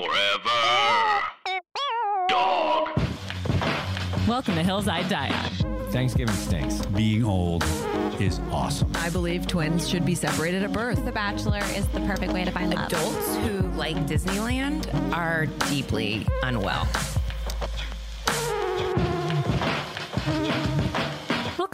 Forever. Dog. Welcome to Hills I Die On. Thanksgiving stinks. Being old is awesome. I believe twins should be separated at birth. The Bachelor is the perfect way to find love. Adults who like Disneyland are deeply unwell.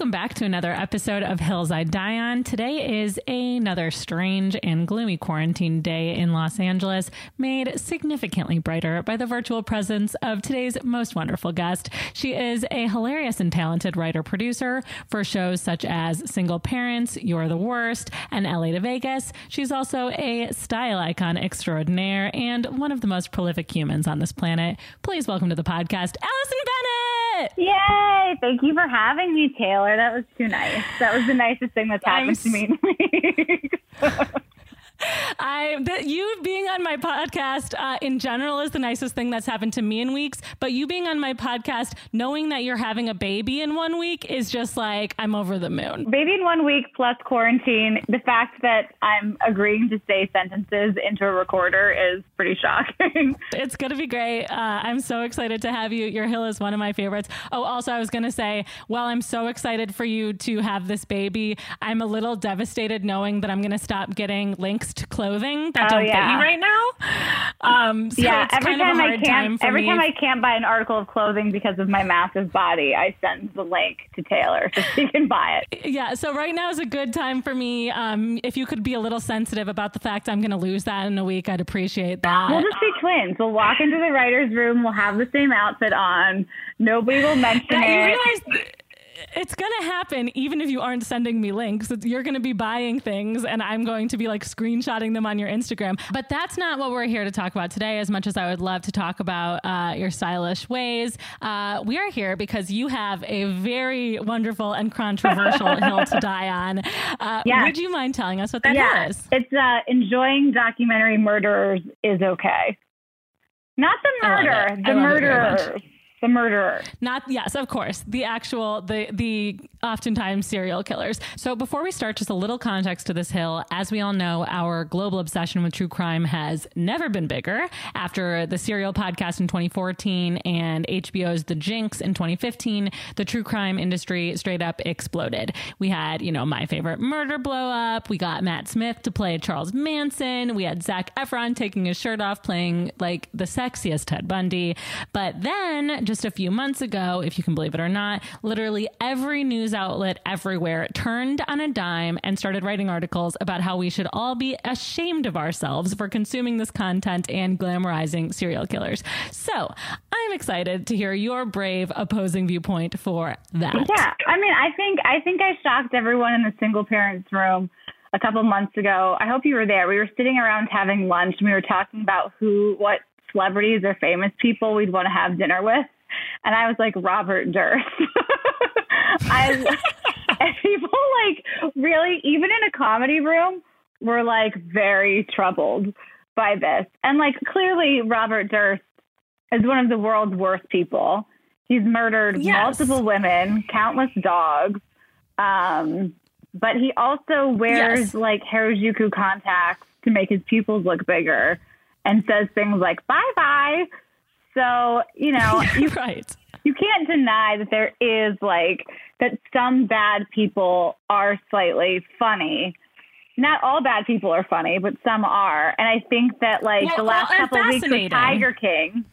Welcome back to another episode of Hills I Die On. Today is another strange and gloomy quarantine day in Los Angeles, made significantly brighter by the virtual presence of today's most wonderful guest. She is a hilarious and talented writer producer for shows such as Single Parents, You're the Worst, and LA to Vegas. She's also a style icon extraordinaire and one of the most prolific humans on this planet. Please welcome to the podcast, Allison Bennett. Yay! Thank you for having me, Taylor. That was too nice. That was the nicest thing that's I'm happened to me. I that you being on my podcast uh, in general is the nicest thing that's happened to me in weeks. But you being on my podcast, knowing that you're having a baby in one week is just like I'm over the moon. Baby in one week plus quarantine. The fact that I'm agreeing to say sentences into a recorder is pretty shocking. It's gonna be great. Uh, I'm so excited to have you. Your hill is one of my favorites. Oh, also, I was gonna say, while I'm so excited for you to have this baby, I'm a little devastated knowing that I'm gonna stop getting links clothing that Oh, don't fit yeah. you right now. Um, so yeah, it's every kind of time I time can't, for every me. time I can't buy an article of clothing because of my massive body, I send the link to Taylor so she can buy it. Yeah, so right now is a good time for me. Um, if you could be a little sensitive about the fact I'm going to lose that in a week, I'd appreciate that. We'll just be twins. We'll walk into the writer's room. We'll have the same outfit on. Nobody will mention you it. It's going to happen even if you aren't sending me links. You're going to be buying things and I'm going to be like screenshotting them on your Instagram. But that's not what we're here to talk about today, as much as I would love to talk about uh, your stylish ways. Uh, we are here because you have a very wonderful and controversial hill to die on. Uh, Yes. Would you mind telling us what that is? yeah, it's uh, enjoying documentary murderers is okay. Not the murder, the I the murderer. Not yes, of course. The actual the the oftentimes serial killers. So before we start, just a little context to this hill. As we all know, our global obsession with true crime has never been bigger. After the serial podcast in 2014 and HBO's The Jinx in 2015, the true crime industry straight up exploded. We had, you know, my favorite murder blow up. We got Matt Smith to play Charles Manson. We had Zac Efron taking his shirt off playing like the sexiest Ted Bundy. But then just a few months ago, if you can believe it or not, literally every news outlet everywhere turned on a dime and started writing articles about how we should all be ashamed of ourselves for consuming this content and glamorizing serial killers. So I'm excited to hear your brave opposing viewpoint for that. Yeah, I mean, I think I think I shocked everyone in the single parents room a couple months ago. I hope you were there. We were sitting around having lunch and we were talking about who, what celebrities or famous people we'd want to have dinner with, and I was like Robert Durst. I and people like really even in a comedy room were like very troubled by this, and like clearly Robert Durst is one of the world's worst people. He's murdered Yes. multiple women, countless dogs. Um, but he also wears Yes. like Harajuku contacts to make his pupils look bigger and says things like bye bye. So, you know, you, right. you can't deny that there is like that some bad people are slightly funny. Not all bad people are funny, but some are. And I think that like Well, the last well, couple of weeks with Tiger King,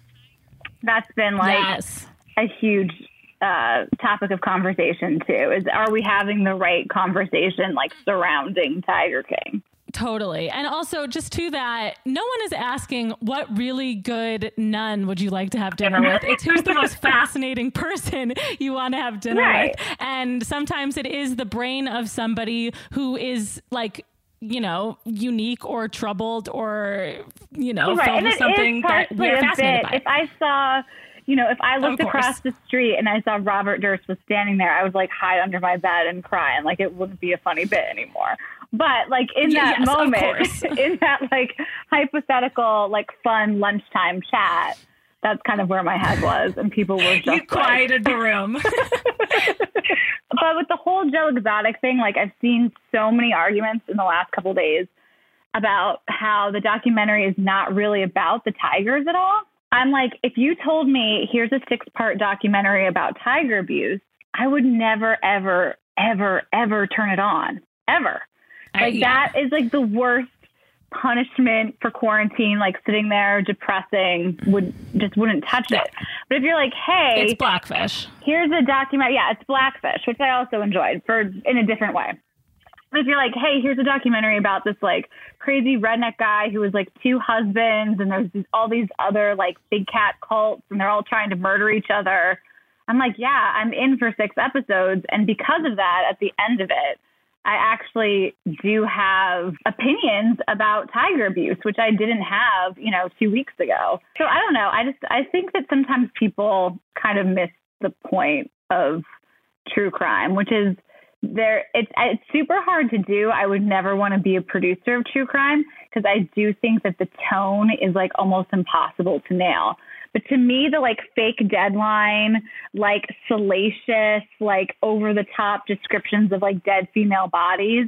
that's been like yes. a huge uh, topic of conversation too. Is are we having the right conversation like surrounding Tiger King? Totally. And also, just to that, no one is asking what really good nun would you like to have dinner with. It's who's the most fascinating person you want to have dinner Right. with. And sometimes it is the brain of somebody who is like, you know, unique or troubled or, you know, right, filled and with it something that we're fascinated by. If I saw, you know, if I looked across the street and I saw Robert Durst was standing there, I would like hide under my bed and cry, and like it wouldn't be a funny bit anymore. But like in that yes, moment, in that like hypothetical, like fun lunchtime chat, that's kind of where my head was, and people were just you like, quieted the room. but with the whole Joe Exotic thing, like I've seen so many arguments in the last couple days about how the documentary is not really about the tigers at all. I'm like, if you told me here's a six part documentary about tiger abuse, I would never, ever, ever, ever turn it on. Ever. Like, yeah. that is like the worst punishment for quarantine, like sitting there depressing, would just wouldn't touch it. But if you're like, hey, It's Blackfish. here's a documentary. Yeah, it's Blackfish, which I also enjoyed for in a different way. But if you're like, hey, here's a documentary about this like crazy redneck guy who was like two husbands, and there's these, all these other like big cat cults, and they're all trying to murder each other. I'm like, yeah, I'm in for six episodes, and because of that, at the end of it, I actually do have opinions about tiger abuse, which I didn't have, you know, two weeks ago. So I don't know. I just I think that sometimes people kind of miss the point of true crime, which is there. It's it's super hard to do. I would never want to be a producer of true crime because I do think that the tone is like almost impossible to nail. But to me, the like fake deadline, like salacious, like over the top descriptions of like dead female bodies,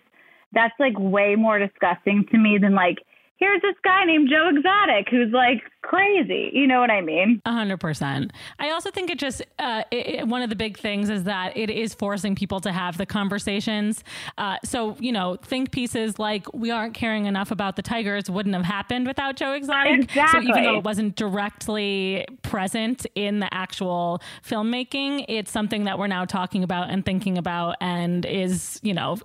that's like way more disgusting to me than like, here's this guy named Joe Exotic who's like crazy. You know what I mean? A hundred percent. I also think it just uh, it, one of the big things is that it is forcing people to have the conversations. Uh, so you know, think pieces like we aren't caring enough about the tigers wouldn't have happened without Joe Exotic. So even though it wasn't directly present in the actual filmmaking, it's something that we're now talking about and thinking about, and is you know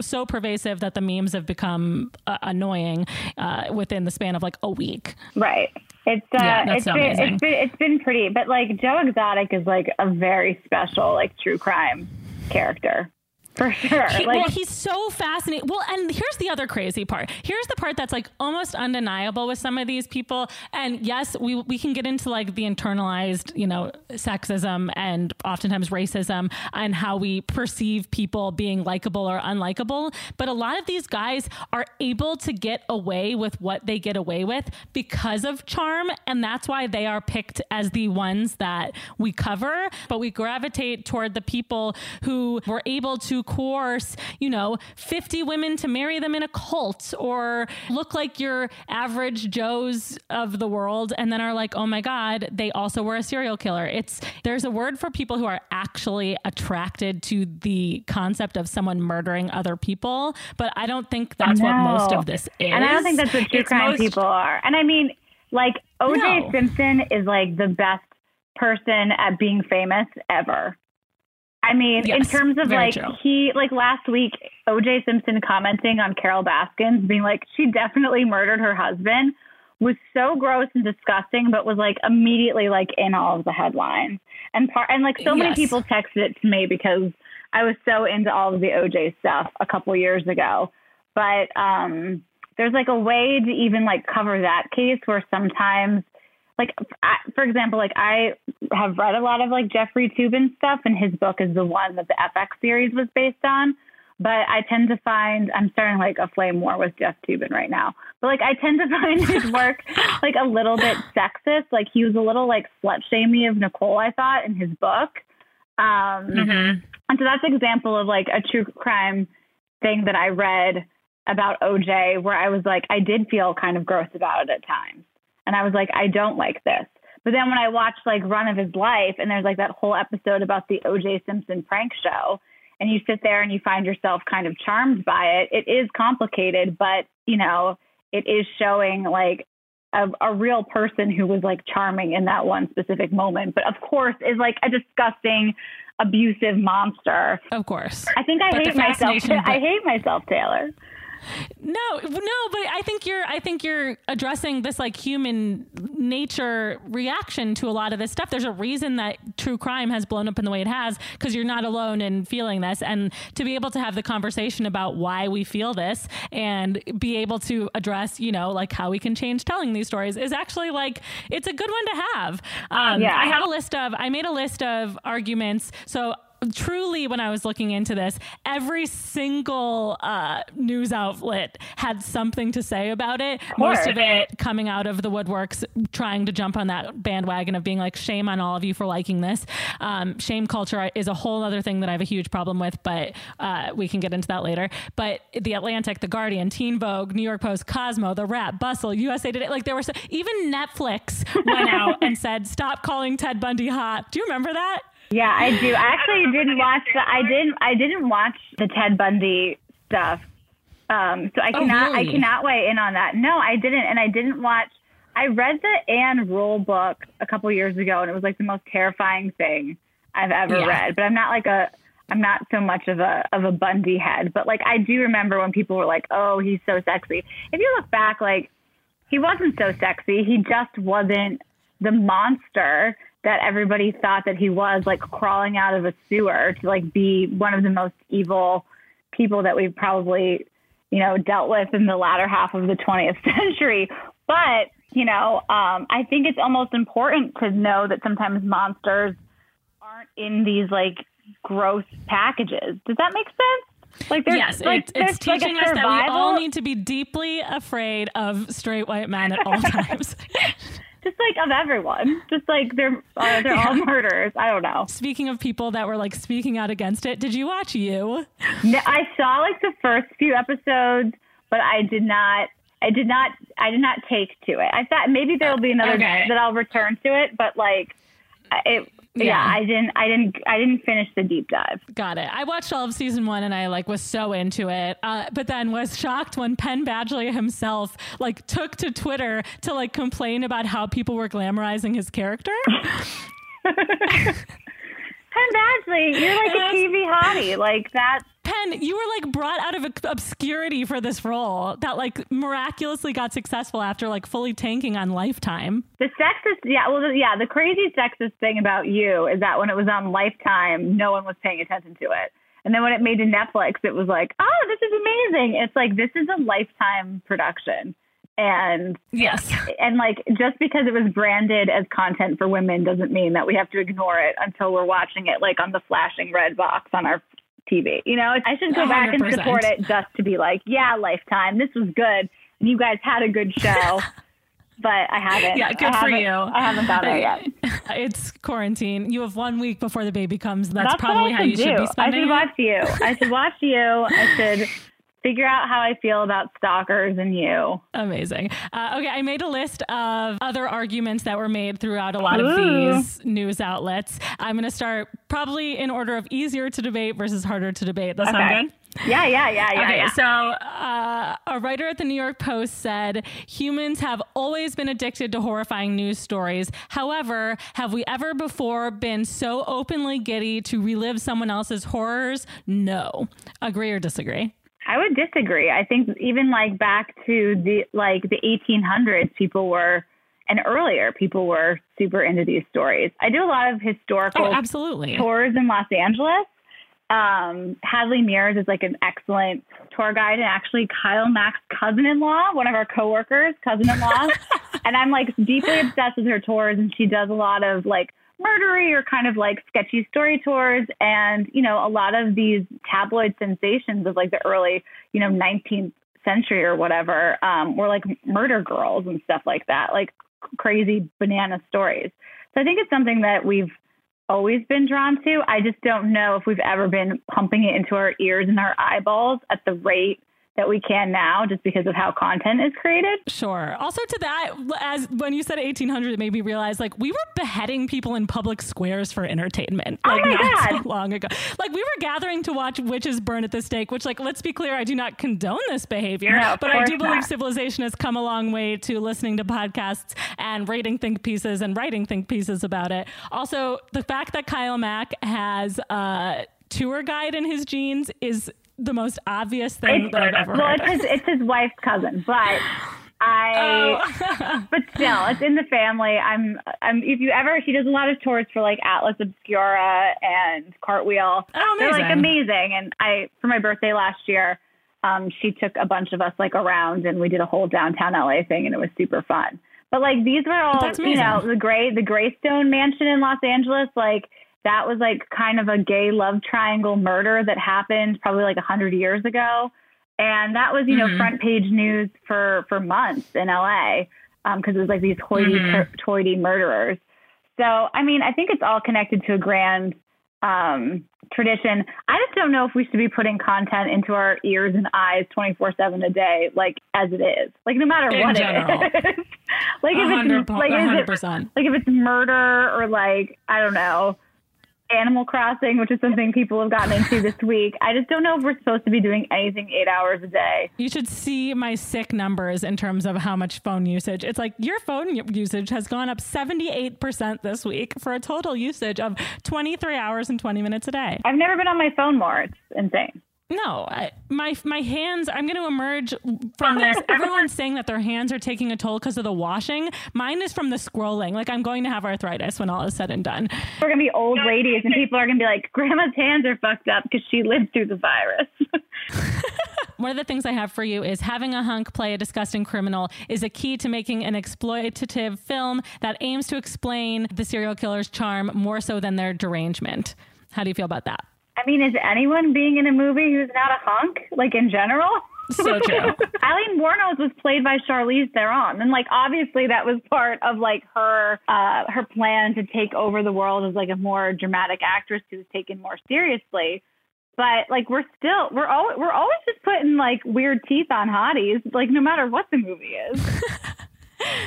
so pervasive that the memes have become uh, annoying uh, within the span of like a week. Right. It's uh, Yeah, it's been, it's been it's been pretty, but like Joe Exotic is like a very special like true crime character for sure. He- like well, he's so fascinating. Well, and here's the other crazy part. Here's the part that's like almost undeniable with some of these people. And yes, we we can get into like the internalized, you know, sexism and oftentimes racism and how we perceive people being likable or unlikable. But a lot of these guys are able to get away with what they get away with because of charm, and that's why they are picked as the ones that we cover. But we gravitate toward the people who were able to coerce, you know, 50 women to marry them in a cult or look like your average Joes of the world and then are like, oh my God, they also were a serial killer. It's there's a word for people who are actually attracted to the concept of someone murdering other people, but I don't think that's what most of this is. And I don't think that's what true It's crime most- people are. And I mean, like OJ No. Simpson is like the best person at being famous ever. I mean, in terms of like true. he like last week, OJ Simpson commenting on Carole Baskins being like she definitely murdered her husband was so gross and disgusting, but was like immediately like in all of the headlines. And part and like so many Yes. people texted it to me because I was so into all of the OJ stuff a couple years ago. But um there's like a way to even like cover that case where sometimes like I, for example like i have read a lot of like jeffrey toobin stuff and his book is the one that the fx series was based on but i tend to find i'm starting like a flame war with jeff toobin right now but like i tend to find his work like a little bit sexist like he was a little like slut shamey of nicole i thought in his book um Mm-hmm. and so that's an example of like a true crime thing that I read about OJ where I was like, I did feel kind of gross about it at times. And I was like, I don't like this. But then when I watched like Run of His Life and there's like that whole episode about the OJ Simpson prank show, and you sit there and you find yourself kind of charmed by it, it is complicated, but you know, it is showing like a, a real person who was like charming in that one specific moment, but of course is like a disgusting, abusive monster. Of course. I think I But hate myself. I hate myself, Taylor. No, no, but I think you're I think you're addressing this like human nature reaction to a lot of this stuff. There's a reason that true crime has blown up in the way it has because you're not alone in feeling this and to be able to have the conversation about why we feel this and be able to address, you know, like how we can change telling these stories is actually like it's a good one to have. Um, Yeah. I have a list of I made a list of arguments. So truly, when I was looking into this, every single uh, news outlet had something to say about it. Most of it coming out of the woodworks, trying to jump on that bandwagon of being like, shame on all of you for liking this. Um, shame culture is a whole other thing that I have a huge problem with, but uh, we can get into that later. But The Atlantic, The Guardian, Teen Vogue, New York Post, Cosmo, The Wrap, Bustle, USA Today, like there were so, even Netflix went out and said, stop calling Ted Bundy hot. Do you remember that? Yeah, I do. I actually didn't watch the I didn't I didn't watch the Ted Bundy stuff. Um so I Oh, cannot really? I cannot weigh in on that. No, I didn't and I didn't watch I read the Ann Rule book a couple years ago and it was like the most terrifying thing I've ever Yeah. read. But I'm not like a I'm not so much of a of a Bundy head, but like I do remember when people were like, "Oh, he's so sexy." If you look back like he wasn't so sexy. He just wasn't the monster that everybody thought that he was, like crawling out of a sewer to like be one of the most evil people that we've probably, you know, dealt with in the latter half of the 20th century. But, you know, um, I think it's almost important to know that sometimes monsters aren't in these like gross packages. Does that make sense? Like there's yes, like it's, it's there's, like, teaching us that we all need to be deeply afraid of straight white men at all times. Just like of everyone. Just like they're uh, they're all murderers. I don't know. Speaking of people that were like speaking out against it, did you watch you? I saw like the first few episodes, but I did not. I did not. I did not take to it. I thought maybe there will be another Okay. that I'll return to it, but like it. Yeah. Yeah. I didn't. I didn't. I didn't finish the deep dive. Got it. I watched all of season one and I like was so into it, uh, but then was shocked when Penn Badgley himself like took to Twitter to like complain about how people were glamorizing his character. Penn Badgley, you're like a TV hottie. Like that. You were like brought out of obscurity for this role that like miraculously got successful after like fully tanking on Lifetime. The sexist, yeah, well, the, yeah. The crazy sexist thing about you is that when it was on Lifetime, no one was paying attention to it, and then when it made to Netflix, it was like, oh, this is amazing. It's like this is a Lifetime production, and Yes. and like just because it was branded as content for women doesn't mean that we have to ignore it until we're watching it like on the flashing red box on our TV. You know, I should go back and support it just to be like, yeah, Lifetime, this was good, and you guys had a good show. but I haven't. Yeah, I good for you. I haven't got it yet. It's quarantine. You have one week before the baby comes. That's, That's probably how you do. should be spending. I should it. watch you. I should watch you. I should figure out how I feel about stalkers and you. Amazing. Uh, okay, I made a list of other arguments that were made throughout a lot of these news outlets. I'm going to start probably in order of easier to debate versus harder to debate. Does that sound Okay. good? Yeah, yeah, yeah, yeah. Okay, yeah. so uh, a writer at the New York Post said humans have always been addicted to horrifying news stories. However, have we ever before been so openly giddy to relive someone else's horrors? No. Agree or disagree? I would disagree. I think even like back to the like the 1800s, people were and earlier people were super into these stories. I do a lot of historical Oh, absolutely. tours in Los Angeles. Um, Hadley Meares is like an excellent tour guide, and actually Kyle Mack's cousin-in-law, one of our coworkers, cousin-in-law, and I'm like deeply obsessed with her tours, and she does a lot of like murdery or kind of like sketchy story tours, and you know a lot of these tabloid sensations of like the early, you know, 19th century or whatever, um, were like murder girls and stuff like that, like crazy banana stories. So I think it's something that we've always been drawn to. I just don't know if we've ever been pumping it into our ears and our eyeballs at the rate that we can now just because of how content is created. Sure. Also, to that, as when you said 1800, it made me realize like we were beheading people in public squares for entertainment. Oh Like my not God. so long ago. Like we were gathering to watch witches burn at the stake. Which, like, let's be clear, I do not condone this behavior, No, but I do believe not. civilization has come a long way to listening to podcasts and rating think pieces and writing think pieces about it. Also, the fact that Kyle Mack has a tour guide in his jeans is the most obvious thing It's, that I've ever well, heard. it's his, it's his wife's cousin, but I, Oh. but still, it's in the family. I'm, I'm, if you ever, she does a lot of tours for like Atlas Obscura and Cartwheel. Oh, amazing. They're like amazing. amazing. And I, for my birthday last year, um, she took a bunch of us like around and we did a whole downtown LA thing and it was super fun. But like these were all, you know, the gray, the Greystone Mansion in Los Angeles, like that was like kind of a gay love triangle murder that happened probably like a hundred years ago. And that was, you know, front page news for, for months in LA because um, it was like these hoity toity murderers. So, I mean, I think it's all connected to a grand um, tradition. I just don't know if we should be putting content into our ears and eyes 24 7 a day, like as it is. Like, no matter In what general. it is. like, if it's, like, is it, like, if it's murder or like, I don't know, Animal Crossing, which is something people have gotten into this week. I just don't know if we're supposed to be doing anything eight hours a day. You should see my sick numbers in terms of how much phone usage. It's like your phone usage has gone up 78% this week for a total usage of 23 hours and 20 minutes a day. I've never been on my phone more. It's insane. No, I, my my hands. I'm going to emerge from this. Everyone's saying that their hands are taking a toll because of the washing. Mine is from the scrolling. Like I'm going to have arthritis when all is said and done. We're gonna be old ladies, and people are gonna be like, "Grandma's hands are fucked up because she lived through the virus." One of the things I have for you is having a hunk play a disgusting criminal is a key to making an exploitative film that aims to explain the serial killer's charm more so than their derangement. How do you feel about that? I mean, is anyone being in a movie who's not a hunk, like in general? So true. Aileen Wuornos was played by Charlize Theron, and like obviously that was part of like her uh, her plan to take over the world as like a more dramatic actress who's taken more seriously. But like we're still we're always we're always just putting like weird teeth on hotties, like no matter what the movie is.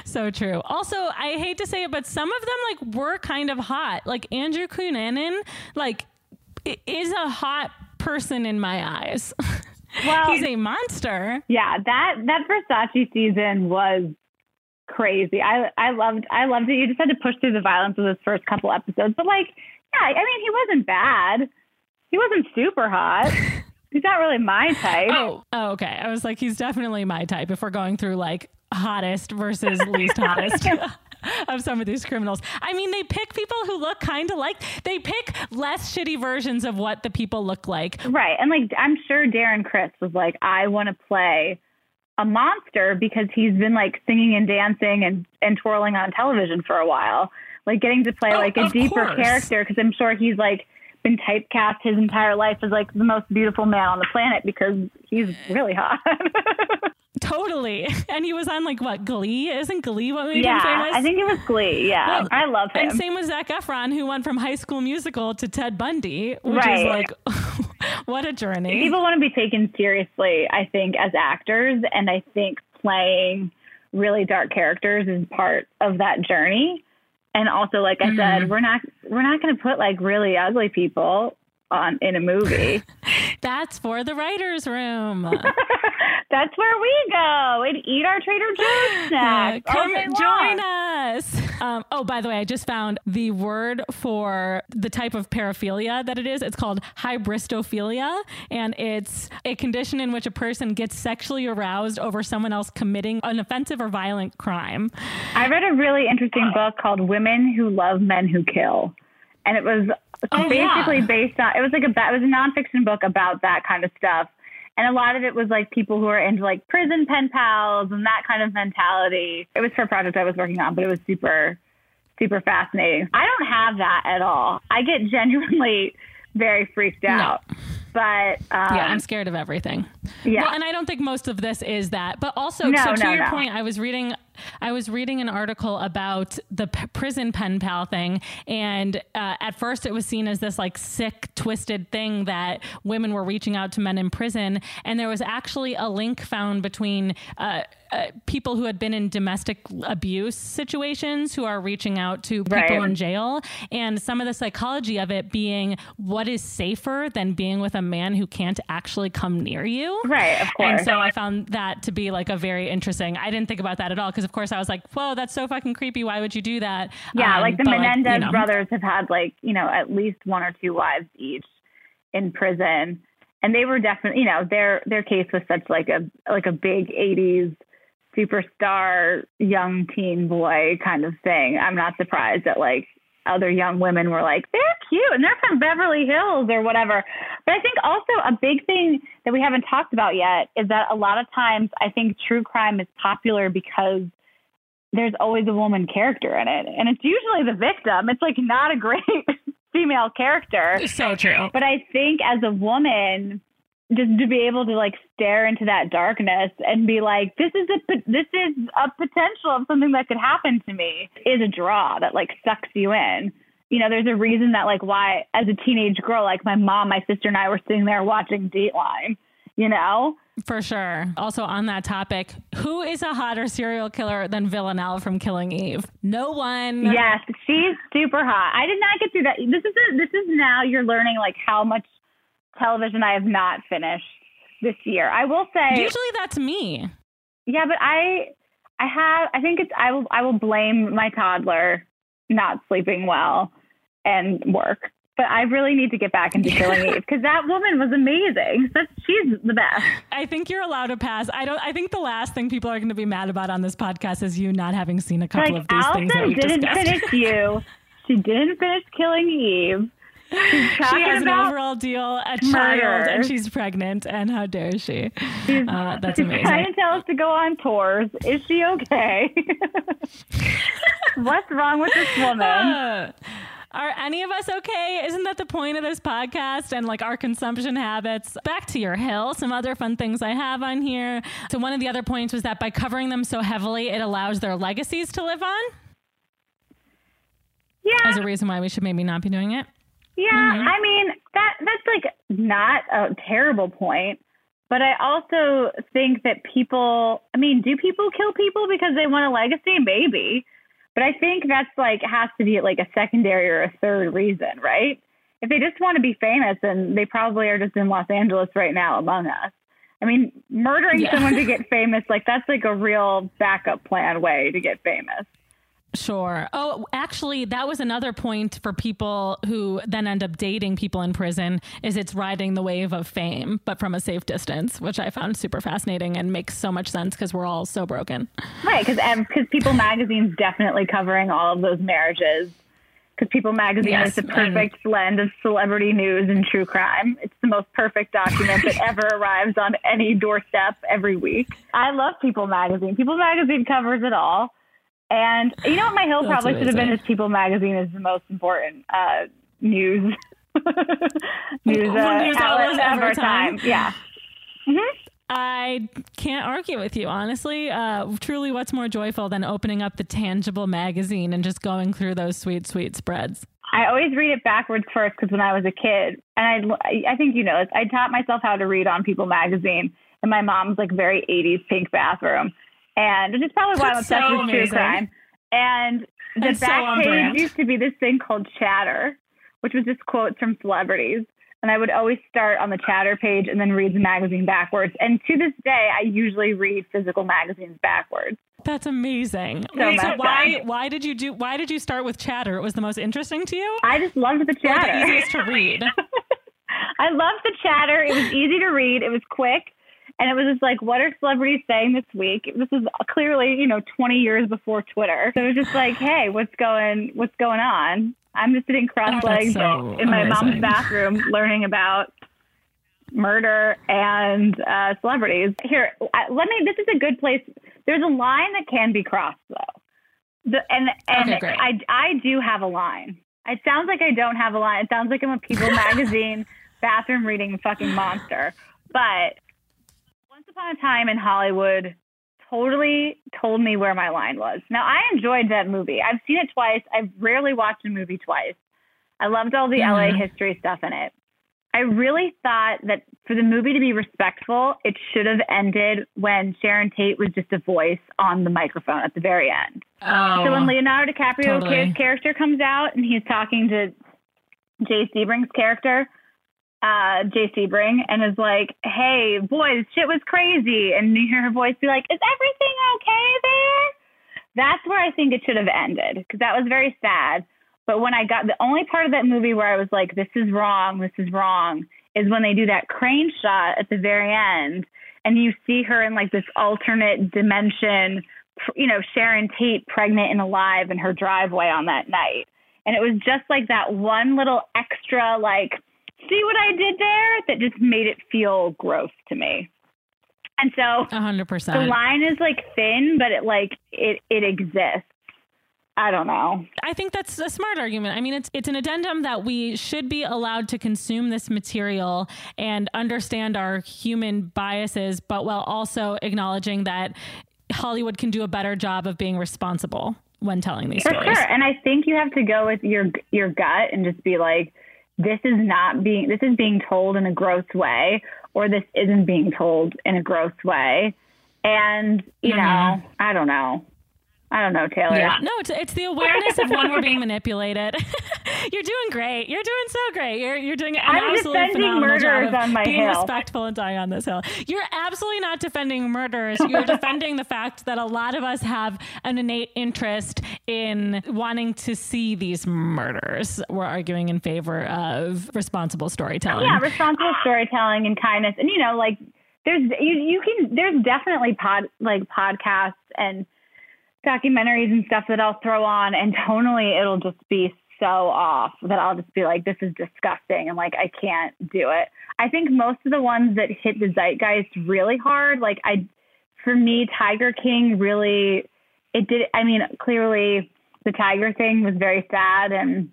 So true. Also, I hate to say it, but some of them like were kind of hot. Like Andrew Cunanan, like is a hot person in my eyes. Well, He's a monster. Yeah, that that Versace season was crazy. I I loved I loved it. You just had to push through the violence of those first couple episodes. But like, yeah, I mean, he wasn't bad. He wasn't super hot. He's not really my type. Oh, oh, okay. I was like, he's definitely my type. If we're going through like hottest versus least hottest. Of some of these criminals. I mean, they pick people who look kind of like, they pick less shitty versions of what the people look like. Right. And like I'm sure Darren Criss was like, I want to play a monster because he's been like singing and dancing and, and twirling on television for a while. Like getting to play Oh, like a deeper course. character because I'm sure he's like been typecast his entire life as like the most beautiful man on the planet because he's really hot. Totally. And he was on like what, Glee? Isn't Glee what made him yeah, famous? I think it was Glee. Yeah, Well, I love him. And same with Zac Efron, who went from High School Musical to Ted Bundy, which is like, what a journey. People want to be taken seriously, I think, as actors, and I think playing really dark characters is part of that journey. And also, like I Mm-hmm. said, we're not we're not going to put like really ugly people on in a movie. That's for the writer's room. That's where we go and eat our Trader Joe's snacks. all Come join long. us. Um, oh, by the way, I just found the word for the type of paraphilia that it is. It's called hybristophilia, and it's a condition in which a person gets sexually aroused over someone else committing an offensive or violent crime. I read a really interesting book called Women Who Love Men Who Kill. And it was Oh, basically yeah. based on it was like a it was a nonfiction book about that kind of stuff. And a lot of it was like people who are into like prison pen pals and that kind of mentality. It was for a project I was working on, but it was super super fascinating. I don't have that at all. I get genuinely very freaked out. But um, Yeah, I'm scared of everything. Yeah. Well, and I don't think most of this is that. But also, No, so to no, your no. point, I was reading, I was reading an article about the p- prison pen pal thing, and uh, at first it was seen as this like sick, twisted thing that women were reaching out to men in prison, and there was actually a link found between. Uh, uh, people who had been in domestic abuse situations who are reaching out to people Right. in jail and some of the psychology of it being what is safer than being with a man who can't actually come near you Right, of course. and so i found that to be like a very interesting i didn't think about that at all because of course i was like whoa that's so fucking creepy why would you do that Yeah, Um, like the Menendez you know. brothers have had like, you know, at least one or two wives each in prison. And they were definitely, you know, their their case was such like a like a big 80s superstar young teen boy kind of thing. I'm not surprised that like other young women were like, they're cute and they're from Beverly Hills or whatever. But I think also a big thing that we haven't talked about yet is that a lot of times I think true crime is popular because there's always a woman character in it and it's usually the victim it's like not a great female character. So true. But I think as a woman, just to be able to like stare into that darkness and be like, this is a this is a potential of something that could happen to me is a draw that like sucks you in. You know, there's a reason that like why as a teenage girl, like my mom, my sister, and I were sitting there watching Dateline. You know, For sure. Also, on that topic, who is a hotter serial killer than Villanelle from Killing Eve? No one. Yes, she's super hot. I did not get through that. This is a, this is now you're learning like how much television I have not finished this year. I will say, Usually that's me. yeah, but I I have I think it's I will I will blame my toddler not sleeping well and work. But I really need to get back into Killing Eve because that woman was amazing. That's, she's the best. I think you're allowed to pass. I don't. I think the last thing people are going to be mad about on this podcast is you not having seen a couple Like of these things that Allison didn't discussed. finish you. She didn't finish Killing Eve. She has an overall deal, a child, murder. and she's pregnant. And how dare she? She's, Uh, that's she's amazing. trying to tell us to go on tours. Is she okay? What's wrong with this woman? Uh, are any of us okay? Isn't that the point of this podcast and like our consumption habits? Back to your hill. Some other fun things I have on here. So, one of the other points was that by covering them so heavily, it allows their legacies to live on Yeah, as a reason why we should maybe not be doing it. Yeah. Mm-hmm. I mean that that's like not a terrible point, but I also think that people. I mean, do people kill people because they want a legacy? Maybe, but I think that's like has to be like a secondary or a third reason, right? If they just want to be famous, then they probably are just in Los Angeles right now among us. I mean, murdering Yeah. someone to get famous, like that's like a real backup plan way to get famous. Sure. Oh, actually, that was another point for people who then end up dating people in prison is it's riding the wave of fame, but from a safe distance, which I found super fascinating and makes so much sense because we're all so broken. Right, because because People Magazine's definitely covering all of those marriages. Because People Magazine Yes, is the and- perfect mm. blend of celebrity news and true crime. It's the most perfect document that ever arrives on any doorstep every week. I love People Magazine. People Magazine covers it all. And you know what my hill probably should have been amazing. is People Magazine is the most important uh, news news, uh, News outlet outlet of of our our time. time. Yeah. I can't argue with you, honestly. Uh, truly, what's more joyful than opening up the tangible magazine and just going through those sweet, sweet spreads? I always read it backwards first because when I was a kid, and I, I think you know, I taught myself how to read on People magazine in my mom's like very 80s pink bathroom, and which is probably why I'm obsessed so with true crime. And the so back brand. page used to be this thing called Chatter, which was just quotes from celebrities. And I would always start on the Chatter page and then read the magazine backwards. And to this day, I usually read physical magazines backwards. That's amazing. So Wait, so why why did you do why did you start with chatter? It was the most interesting to you? I just loved the Or Chatter. the easiest to read? I loved the chatter. It was easy to read. It was quick. And it was just like, what are celebrities saying this week? This is clearly, you know, 20 years before Twitter. So it was just like, hey, what's going, what's going on? I'm just sitting cross-legged so in my amazing. mom's bathroom learning about murder and uh, celebrities. Here, let me. This is a good place. There's a line that can be crossed, though. The, and and Okay. I I do have a line. It sounds like I don't have a line. It sounds like I'm a People magazine bathroom reading fucking monster. But upon a time in Hollywood, totally told me where my line was. Now I enjoyed that movie. I've seen it twice. I've rarely watched a movie twice. I loved all the LA mm-hmm. history stuff in it. I really thought that for the movie to be respectful, it should have ended when Sharon Tate was just a voice on the microphone at the very end. Oh, So when oh, Leonardo DiCaprio totally. character comes out and he's talking to Jay Sebring's character, uh, Jay Sebring, and is like, "Hey, boys, shit was crazy," and you hear her voice be like, "Is everything okay there?" That's where I think it should have ended because that was very sad. But when I got the only part of that movie where I was like, "This is wrong, this is wrong," is when they do that crane shot at the very end, and you see her in like this alternate dimension you know, Sharon Tate pregnant and alive in her driveway on that night. And it was just like that one little extra, like, see what I did there? That just made it feel gross to me. And so A hundred the line is like thin, but it like it it exists. I don't know. I think that's a smart argument. I mean, it's it's an addendum that we should be allowed to consume this material and understand our human biases, but while also acknowledging that Hollywood can do a better job of being responsible when telling these For stories. sure. And I think you have to go with your your gut and just be like, this is not being this is being told in a gross way, or this isn't being told in a gross way. And you mm-hmm. know, I don't know. I don't know, Taylor. Yeah. No, it's, it's the awareness of when we're being manipulated. you're doing great. You're doing so great. You're you're doing an I'm absolutely defending phenomenal job of on my being hill. respectful and dying on this hill. You're absolutely not defending murderers. You're defending the fact that a lot of us have an innate interest in wanting to see these murders. We're arguing in favor of responsible storytelling. Yeah, responsible storytelling and kindness, and you know, like there's you you can there's definitely pod like podcasts and documentaries and stuff that I'll throw on, and tonally it'll just be so off that I'll just be like, this is disgusting, and like I can't do it. I think most of the ones that hit the zeitgeist really hard, like I, for me, Tiger King really, it did. I mean, clearly the Tiger thing was very sad and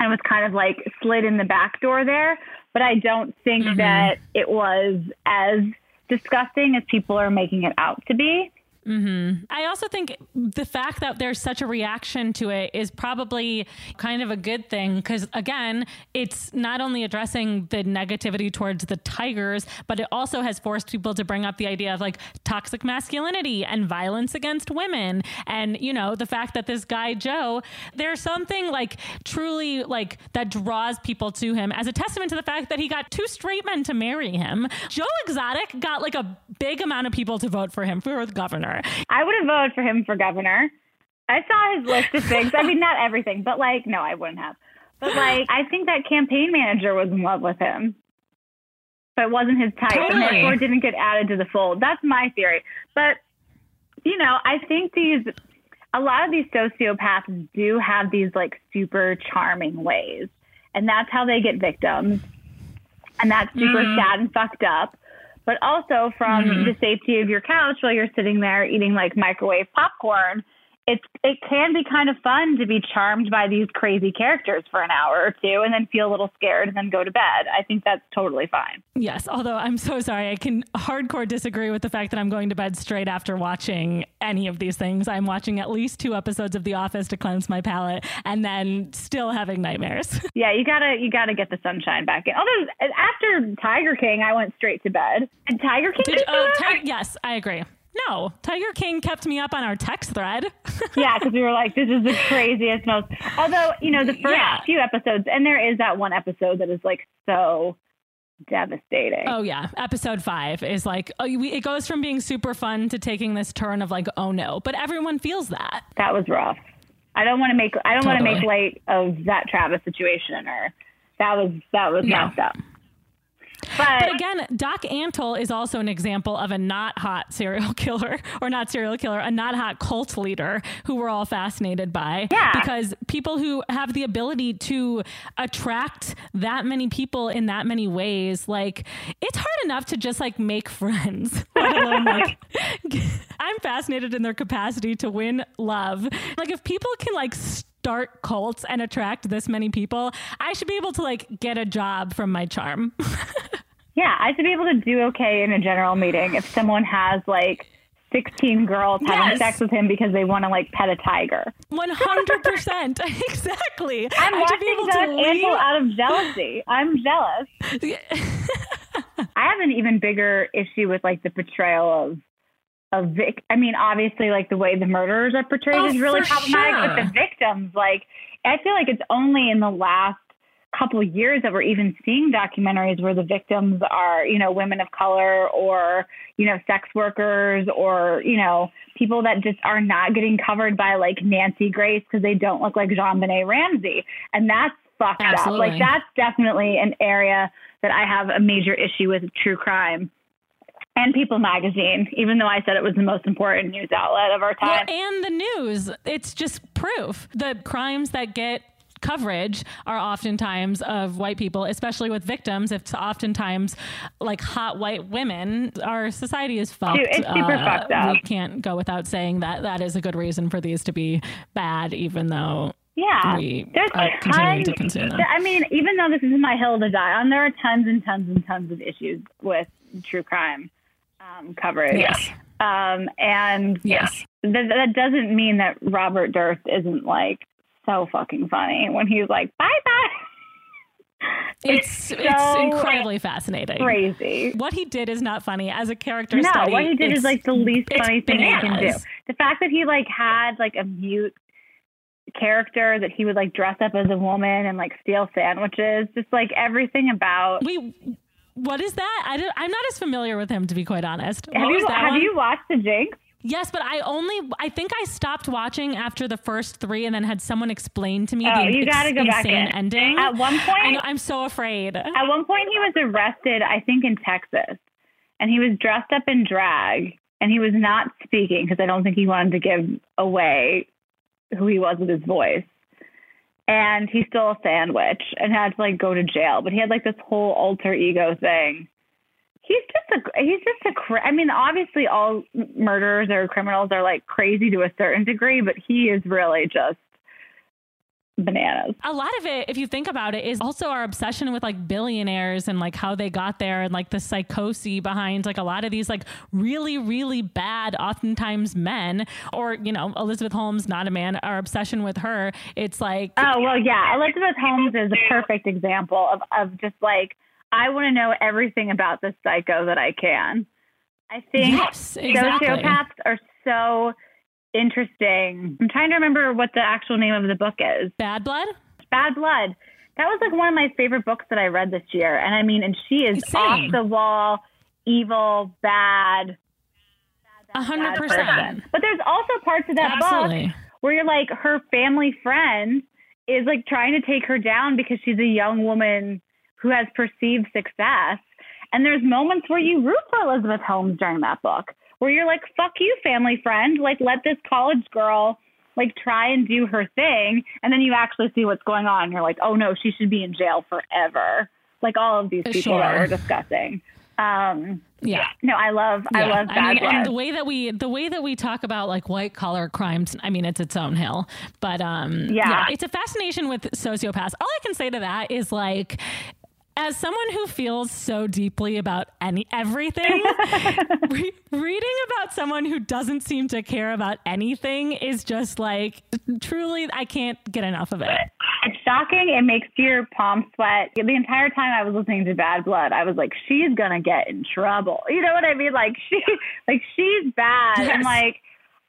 and was kind of like slid in the back door there. But I don't think mm-hmm. that it was as disgusting as people are making it out to be. Mm-hmm. I also think the fact that there's such a reaction to it is probably kind of a good thing because, again, it's not only addressing the negativity towards the tigers, but it also has forced people to bring up the idea of like toxic masculinity and violence against women. And, you know, the fact that this guy, Joe, there's something like truly like that draws people to him as a testament to the fact that he got two straight men to marry him. Joe Exotic got like a big amount of people to vote for him for the governor. I would have voted for him for governor. I saw his list of things. I mean, not everything, but like, no, I wouldn't have. But like, I think that campaign manager was in love with him, but wasn't his type, and Totally. therefore didn't get added to the fold. That's my theory. But you know, I think these a lot of these sociopaths do have these like super charming ways, and that's how they get victims, and that's super mm-hmm. sad and fucked up. But also from mm-hmm. the safety of your couch while you're sitting there eating like microwave popcorn, it's it can be kind of fun to be charmed by these crazy characters for an hour or two, and then feel a little scared and then go to bed. I think that's totally fine. Yes, although I'm so sorry. I can hardcore disagree with the fact that I'm going to bed straight after watching any of these things. I'm watching at least two episodes of The Office to cleanse my palate and then still having nightmares. Yeah, you gotta you gotta get the sunshine back in. Although after Tiger King, I went straight to bed. And Tiger King, Did, uh, that? Ti- yes, I agree. No, Tiger King kept me up on our text thread. yeah, because we were like, this is the craziest, most. Although you know the first Yeah. few episodes, and there is that one episode that is like so devastating. oh yeah, episode five is like oh, we, it goes from being super fun to taking this turn of like oh no, but everyone feels that. That was rough. I don't want to make I don't want to make light of that Travis situation or that was that was No. messed up. But, But again, Doc Antle is also an example of a not hot serial killer, or not serial killer, a not hot cult leader who we're all fascinated by. Yeah. Because people who have the ability to attract that many people in that many ways, like it's hard enough to just like make friends, alone like I'm fascinated in their capacity to win love. Like if people can like start cults and attract this many people, I should be able to like get a job from my charm. Yeah, I should be able to do okay in a general meeting if someone has like 16 girls having Yes. sex with him because they want to like pet a tiger. One hundred percent, exactly. I'm I watching able Doug to Antle leave. out of jealousy. I'm jealous. I have an even bigger issue with like the portrayal of of Vic. I mean, obviously, like the way the murderers are portrayed Oh, is really problematic, but the victims, like, I feel like it's only in the last couple of years that we're even seeing documentaries where the victims are, you know, women of color or, you know, sex workers or, you know, people that just are not getting covered by like Nancy Grace because they don't look like JonBenét Ramsey. And that's fucked up. Like that's definitely an area that I have a major issue with true crime. And People Magazine, even though I said it was the most important news outlet of our Well, time. and the news, it's just proof. The crimes that get coverage are oftentimes of white people, especially with victims. It's oftentimes like hot white women. Our society is fucked. It's super Uh, fucked up. We can't go without saying that that is a good reason for these to be bad, even though Yeah, we there's are continuing to tons- consume them. I mean, even though this is my hill to die on, there are tons and tons and tons of issues with true crime um, coverage. Yes. Um, and Yes. th- that doesn't mean that Robert Durst isn't like so fucking funny when he's like, bye bye. It's it's so incredibly fascinating. Crazy. What he did is not funny as a character No, study. what he did is like the least funny thing he can do. The fact that he like had like a mute character that he would like dress up as a woman and like steal sandwiches, just like everything about. We what is that? I don't, I'm not as familiar with him to be quite honest. Have you that have you watched the Jinx? Yes, but I only I think I stopped watching after the first three, and then had someone explain to me Oh, the you gotta go back insane in. ending. At one point, I I'm so afraid. At one point, he was arrested, I think, in Texas, and he was dressed up in drag, and he was not speaking because I don't think he wanted to give away who he was with his voice. And he stole a sandwich and had to like go to jail, but he had like this whole alter ego thing. He's just a he's just a cra- I mean, obviously all murderers or criminals are like crazy to a certain degree, but he is really just bananas. a lot of it, if you think about it, is also our obsession with like billionaires and like how they got there and like the psychosis behind like a lot of these like really, really bad, oftentimes men, or, you know, Elizabeth Holmes, not a man, our obsession with her. It's like, Oh well, yeah. Elizabeth Holmes is a perfect example of of just like I want to know everything about this psycho that I can. I think yes, exactly. sociopaths are so interesting. I'm trying to remember what the actual name of the book is. Bad blood? Bad Blood. That was like one of my favorite books that I read this year, and I mean, and she is Same. off the wall, evil, bad. A hundred percent. But there's also parts of that book where you're like her family friend is like trying to take her down because she's a young woman who has perceived success. And there's moments where you root for Elizabeth Holmes during that book, where you're like, fuck you, family friend. Like, let this college girl like try and do her thing. And then you actually see what's going on. And you're like, oh no, she should be in jail forever. Like all of these people that we're discussing. Um, Yeah. no, I love, I Yeah. love Bad mean, Blood. and the way that we the way that we talk about like white collar crimes, I mean, it's its own hill. But um, Yeah. it's a fascination with sociopaths. All I can say to that is like. As someone who feels so deeply about any everything, re- reading about someone who doesn't seem to care about anything is just like truly I can't get enough of it. It's shocking. It makes your palms sweat. The entire time I was listening to Bad Blood, I was like, she's gonna get in trouble. You know what I mean? Like she, like she's bad, Yes. and like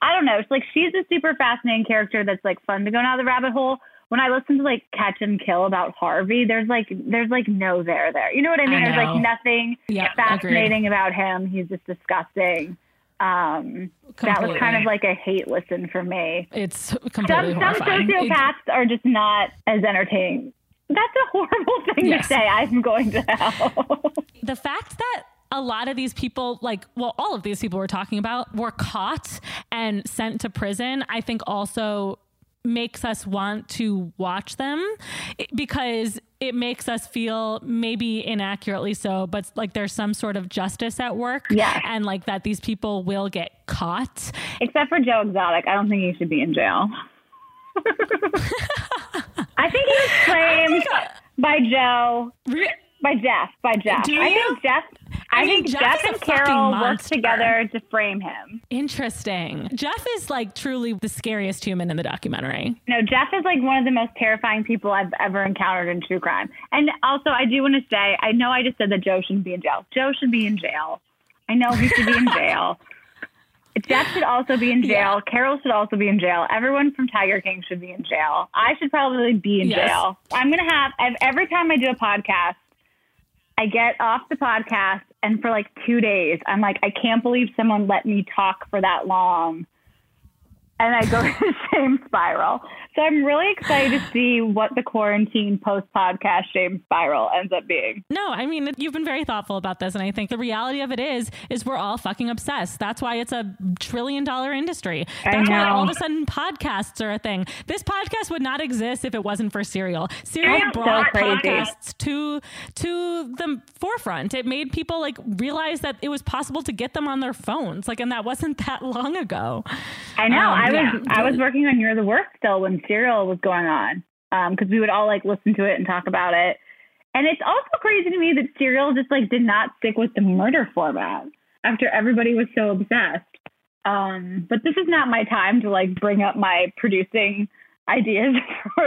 I don't know. It's like she's a super fascinating character that's like fun to go down the rabbit hole. When I listen to like Catch and Kill about Harvey, there's like there's like no there there. You know what I mean? I There's like nothing Yep, fascinating about him. He's just disgusting. Um, that was kind of like a hate listen for me It's completely some, some horrifying. It- sociopaths are just not as entertaining. That's a horrible thing Yes. to say. I'm going to hell. the fact that a lot of these people, like, well, all of these people we're talking about, were caught and sent to prison, I think also makes us want to watch them because it makes us feel maybe inaccurately so but like there's some sort of justice at work Yes. and like that these people will get caught Except for Joe Exotic, I don't think he should be in jail. I think he was claimed by Joe, by Jeff, by Jeff. Do I you? think Jeff. I, I mean, think Jeff Jeff, and Carole worked together to frame him. interesting jeff is like truly the scariest human in the documentary No, Jeff is like one of the most terrifying people I've ever encountered in true crime. And also, I do want to say, I know I just said that Joe shouldn't be in jail. Joe should be in jail. I know he should be in jail. Jeff should also be in jail. Carole should also be in jail. Everyone from Tiger King should be in jail. I should probably be in Yes. jail. I'm gonna have every time I do a podcast, I get off the podcast, and for like two days, I'm like, I can't believe someone let me talk for that long and I go in the same spiral. So I'm really excited to see what the quarantine post podcast James spiral ends up being. No, I mean you've been very thoughtful about this, and I think the reality of it is, is we're all fucking obsessed. That's why it's a trillion dollar industry. That's why all of a sudden podcasts are a thing. This podcast would not exist if it wasn't for Serial. Serial That's so brought podcasts to to the forefront. It made people like realize that it was possible to get them on their phones. Like, and that wasn't that long ago. I know. Um, I was yeah. I was working on You're the Work still when Serial was going on because we would all like listen to it and talk about it. And it's also crazy to me that Serial just like did not stick with the murder format after everybody was so obsessed. Um, but this is not my time to like bring up my producing ideas for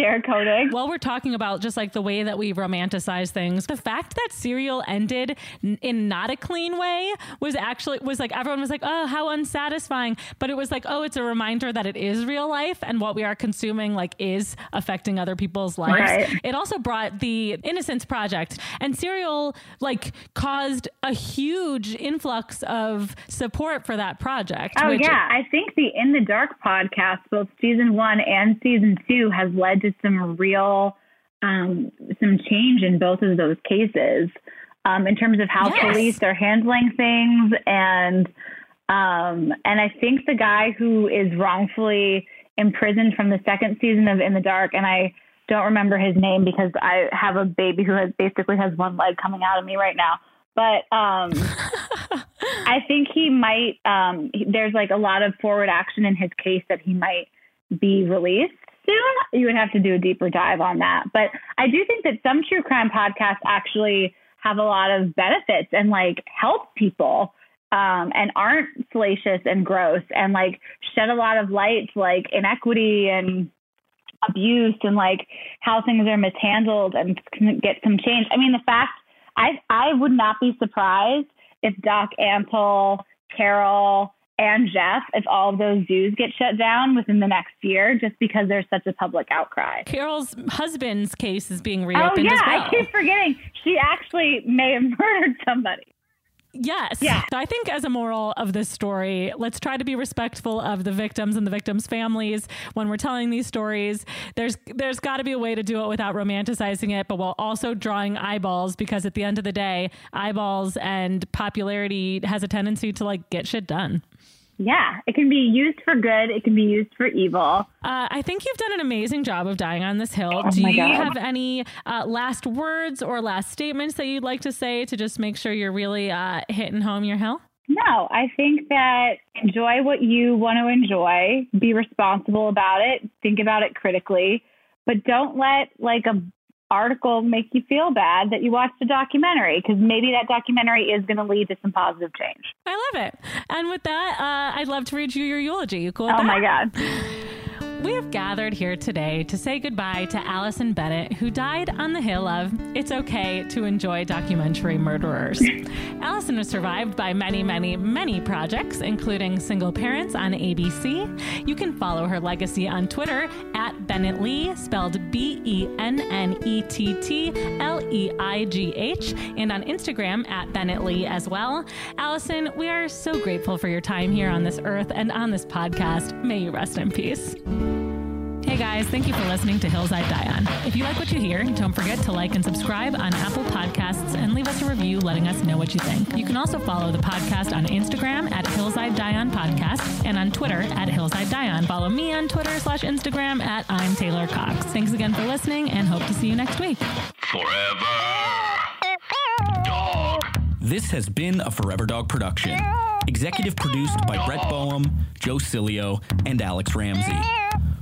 Sarah Koenig. While we're talking about just like the way that we romanticize things, the fact that Serial ended in not a clean way was actually was like everyone was like, "Oh, how unsatisfying!" But it was like, "Oh, it's a reminder that it is real life and what we are consuming like is affecting other people's lives." Right. It also brought the Innocence Project and Serial like caused a huge influx of support for that project. Oh yeah, I think the In the Dark podcast, both season one and season two, has led to some real, um, some change in both of those cases, um, in terms of how Yes. police are handling things, and um, and I think the guy who is wrongfully imprisoned from the second season of In the Dark, and I don't remember his name because I have a baby who has basically has one leg coming out of me right now, but um. I think he might. Um, he- there's like a lot of forward action in his case that he might be released soon. You would have to do a deeper dive on that. But I do think that some true crime podcasts actually have a lot of benefits and like help people um, and aren't salacious and gross and like shed a lot of light to like inequity and abuse and like how things are mishandled and get some change. I mean, the fact I I would not be surprised if Doc Antle, Carole, and Jeff, if all of those zoos get shut down within the next year, just because there's such a public outcry. Carole's husband's case is being reopened. Oh reopened yeah, as well. I keep forgetting she actually may have murdered somebody. Yes. Yeah. I think as a moral of this story, let's try to be respectful of the victims and the victims' families when we're telling these stories. There's there's got to be a way to do it without romanticizing it, but while also drawing eyeballs because at the end of the day, eyeballs and popularity has a tendency to like get shit done. Yeah, it can be used for good. It can be used for evil. Uh, I think you've done an amazing job of dying on this hill. Oh Do you God. have any uh, last words or last statements that you'd like to say to just make sure you're really uh, hitting home your hill? No, I think that enjoy what you want to enjoy, be responsible about it, think about it critically, but don't let like a article make you feel bad that you watched a documentary because maybe that documentary is going to lead to some positive change. I love it. And with that, uh, I'd love to read you your eulogy. You cool Oh that? my God. We have gathered here today to say goodbye to Allison Bennett, who died on the hill of It's Okay to Enjoy Documentary Murderers. Allison was survived by many, many, many projects, including Single Parents on ABC. You can follow her legacy on Twitter at Bennett Leigh, spelled B E N N E T T L E I G H, and on Instagram at Bennett Leigh as well. Allison, we are so grateful for your time here on this earth and on this podcast. May you rest in peace. Hey guys, thank you for listening to Hills I Die On. If you like what you hear, don't forget to like and subscribe on Apple Podcasts and leave us a review letting us know what you think. You can also follow the podcast on Instagram at Hills I Die On Podcast and on Twitter at Hills I Die On. Follow me on Twitter slash Instagram at I'm Taylor Cox. Thanks again for listening and hope to see you next week. Forever. Dog. This has been a Forever Dog production. Executive produced by Brett Boehm, Joe Cilio, and Alex Ramsey.